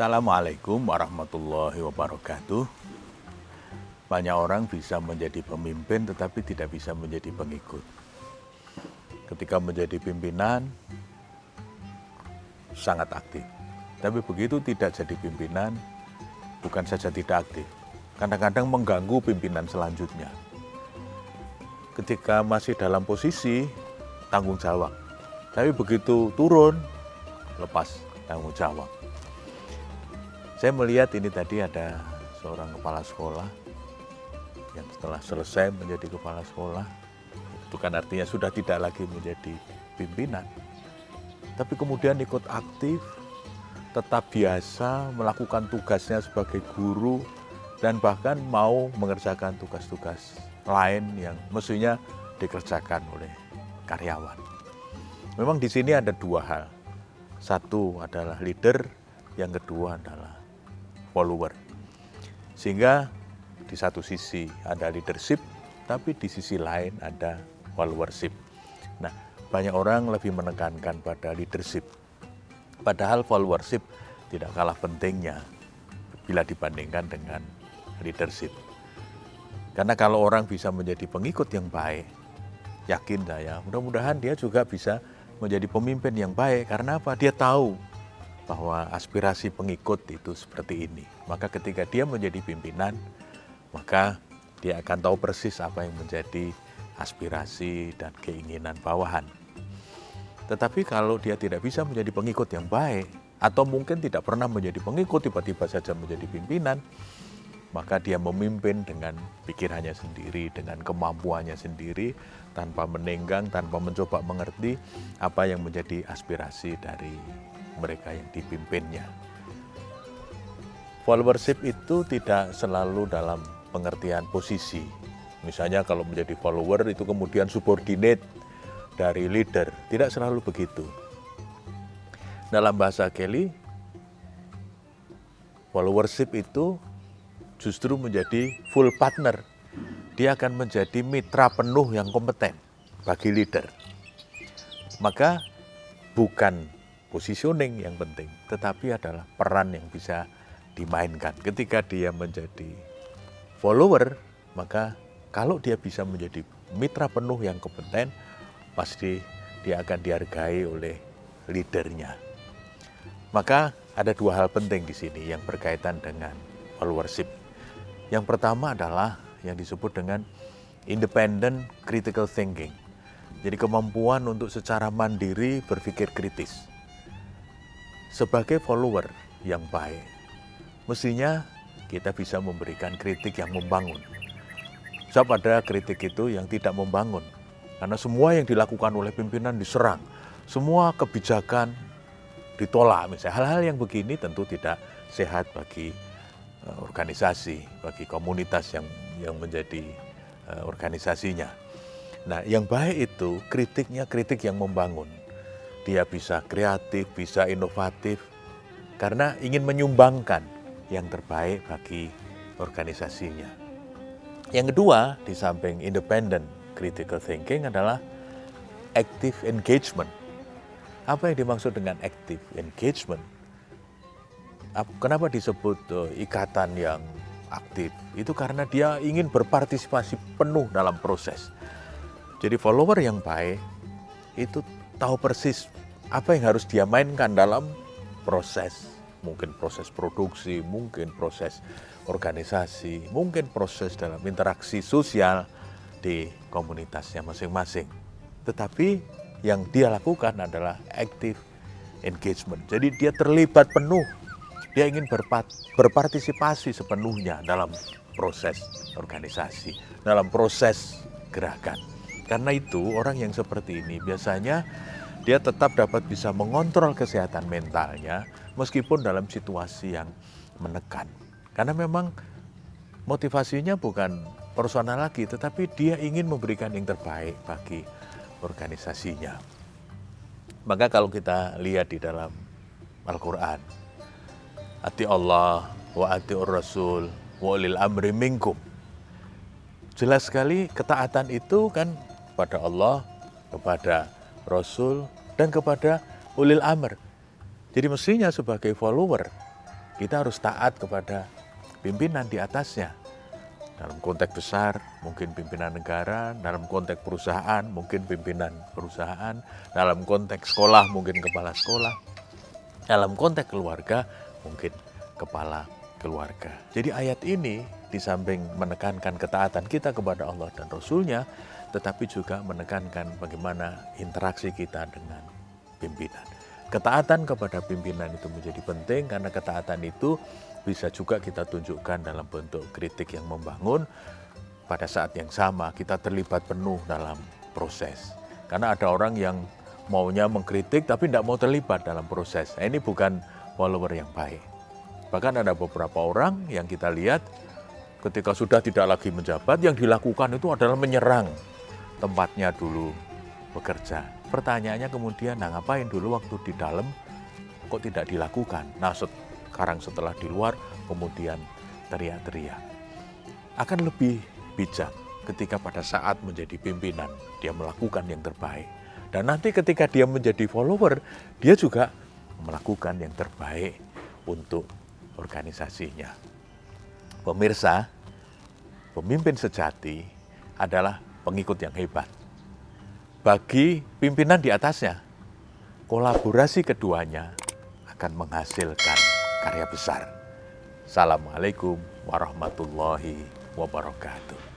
Assalamualaikum warahmatullahi wabarakatuh. Banyak orang bisa menjadi pemimpin tetapi tidak bisa menjadi pengikut. Ketika menjadi pimpinan sangat aktif. Tapi begitu tidak jadi pimpinan bukan saja tidak aktif, kadang-kadang mengganggu pimpinan selanjutnya. Ketika masih dalam posisi tanggung jawab, tapi begitu turun lepas tanggung jawab. Saya melihat ini tadi ada seorang kepala sekolah yang setelah selesai menjadi kepala sekolah, itu kan artinya sudah tidak lagi menjadi pimpinan. Tapi kemudian ikut aktif, tetap biasa melakukan tugasnya sebagai guru, dan bahkan mau mengerjakan tugas-tugas lain yang mestinya dikerjakan oleh karyawan. Memang di sini ada dua hal. Satu adalah leader, yang kedua adalah follower. Sehingga di satu sisi ada leadership, tapi di sisi lain ada followership. Nah, banyak orang lebih menekankan pada leadership. Padahal followership tidak kalah pentingnya bila dibandingkan dengan leadership. Karena kalau orang bisa menjadi pengikut yang baik, yakin saya, mudah-mudahan dia juga bisa menjadi pemimpin yang baik. Karena apa? Dia tahu bahwa aspirasi pengikut itu seperti ini. Maka ketika dia menjadi pimpinan, maka dia akan tahu persis apa yang menjadi aspirasi dan keinginan bawahan. Tetapi kalau dia tidak bisa menjadi pengikut yang baik, atau mungkin tidak pernah menjadi pengikut, tiba-tiba saja menjadi pimpinan, maka dia memimpin dengan pikirannya sendiri, dengan kemampuannya sendiri, tanpa menenggang, tanpa mencoba mengerti apa yang menjadi aspirasi dari mereka yang dipimpinnya. Followership itu tidak selalu dalam pengertian posisi. Misalnya kalau menjadi follower itu kemudian subordinate dari leader. Tidak selalu begitu. Dalam bahasa Kelly, followership itu justru menjadi full partner. Dia akan menjadi mitra penuh yang kompeten bagi leader. Maka bukan positioning yang penting, tetapi adalah peran yang bisa dimainkan. Ketika dia menjadi follower, maka kalau dia bisa menjadi mitra penuh yang kompeten, pasti dia akan dihargai oleh leadernya. Maka ada dua hal penting di sini yang berkaitan dengan followership. Yang pertama adalah yang disebut dengan independent critical thinking. Jadi kemampuan untuk secara mandiri berpikir kritis sebagai follower yang baik, mestinya kita bisa memberikan kritik yang membangun. Sebab ada kritik itu yang tidak membangun, karena semua yang dilakukan oleh pimpinan diserang, semua kebijakan ditolak. Misalnya hal-hal yang begini tentu tidak sehat bagi uh, organisasi, bagi komunitas yang yang menjadi uh, organisasinya. Nah, yang baik itu kritiknya kritik yang membangun dia bisa kreatif, bisa inovatif, karena ingin menyumbangkan yang terbaik bagi organisasinya. Yang kedua, di samping independent critical thinking adalah active engagement. Apa yang dimaksud dengan active engagement? Kenapa disebut eh, ikatan yang aktif? Itu karena dia ingin berpartisipasi penuh dalam proses. Jadi follower yang baik itu tahu persis apa yang harus dia mainkan dalam proses, mungkin proses produksi, mungkin proses organisasi, mungkin proses dalam interaksi sosial di komunitasnya masing-masing. Tetapi yang dia lakukan adalah active engagement. Jadi dia terlibat penuh, dia ingin berpartisipasi sepenuhnya dalam proses organisasi, dalam proses gerakan. Karena itu orang yang seperti ini biasanya dia tetap dapat bisa mengontrol kesehatan mentalnya meskipun dalam situasi yang menekan. Karena memang motivasinya bukan personal lagi, tetapi dia ingin memberikan yang terbaik bagi organisasinya. Maka kalau kita lihat di dalam Al-Quran, Ati Allah wa ati Rasul wa ulil amri minkum. Jelas sekali ketaatan itu kan kepada Allah, kepada Rasul, dan kepada ulil amr. Jadi mestinya sebagai follower, kita harus taat kepada pimpinan di atasnya. Dalam konteks besar, mungkin pimpinan negara, dalam konteks perusahaan, mungkin pimpinan perusahaan, dalam konteks sekolah, mungkin kepala sekolah, dalam konteks keluarga, mungkin kepala keluarga. Jadi ayat ini di samping menekankan ketaatan kita kepada Allah dan Rasulnya, tetapi juga menekankan bagaimana interaksi kita dengan pimpinan. Ketaatan kepada pimpinan itu menjadi penting karena ketaatan itu bisa juga kita tunjukkan dalam bentuk kritik yang membangun. Pada saat yang sama kita terlibat penuh dalam proses. Karena ada orang yang maunya mengkritik tapi tidak mau terlibat dalam proses. Nah, ini bukan follower yang baik. Bahkan ada beberapa orang yang kita lihat ketika sudah tidak lagi menjabat, yang dilakukan itu adalah menyerang tempatnya dulu bekerja. Pertanyaannya kemudian, nah ngapain dulu waktu di dalam kok tidak dilakukan? Nah sekarang setelah di luar kemudian teriak-teriak. Akan lebih bijak ketika pada saat menjadi pimpinan dia melakukan yang terbaik. Dan nanti ketika dia menjadi follower, dia juga melakukan yang terbaik untuk organisasinya. Pemirsa, pemimpin sejati adalah pengikut yang hebat. Bagi pimpinan di atasnya, kolaborasi keduanya akan menghasilkan karya besar. Assalamualaikum warahmatullahi wabarakatuh.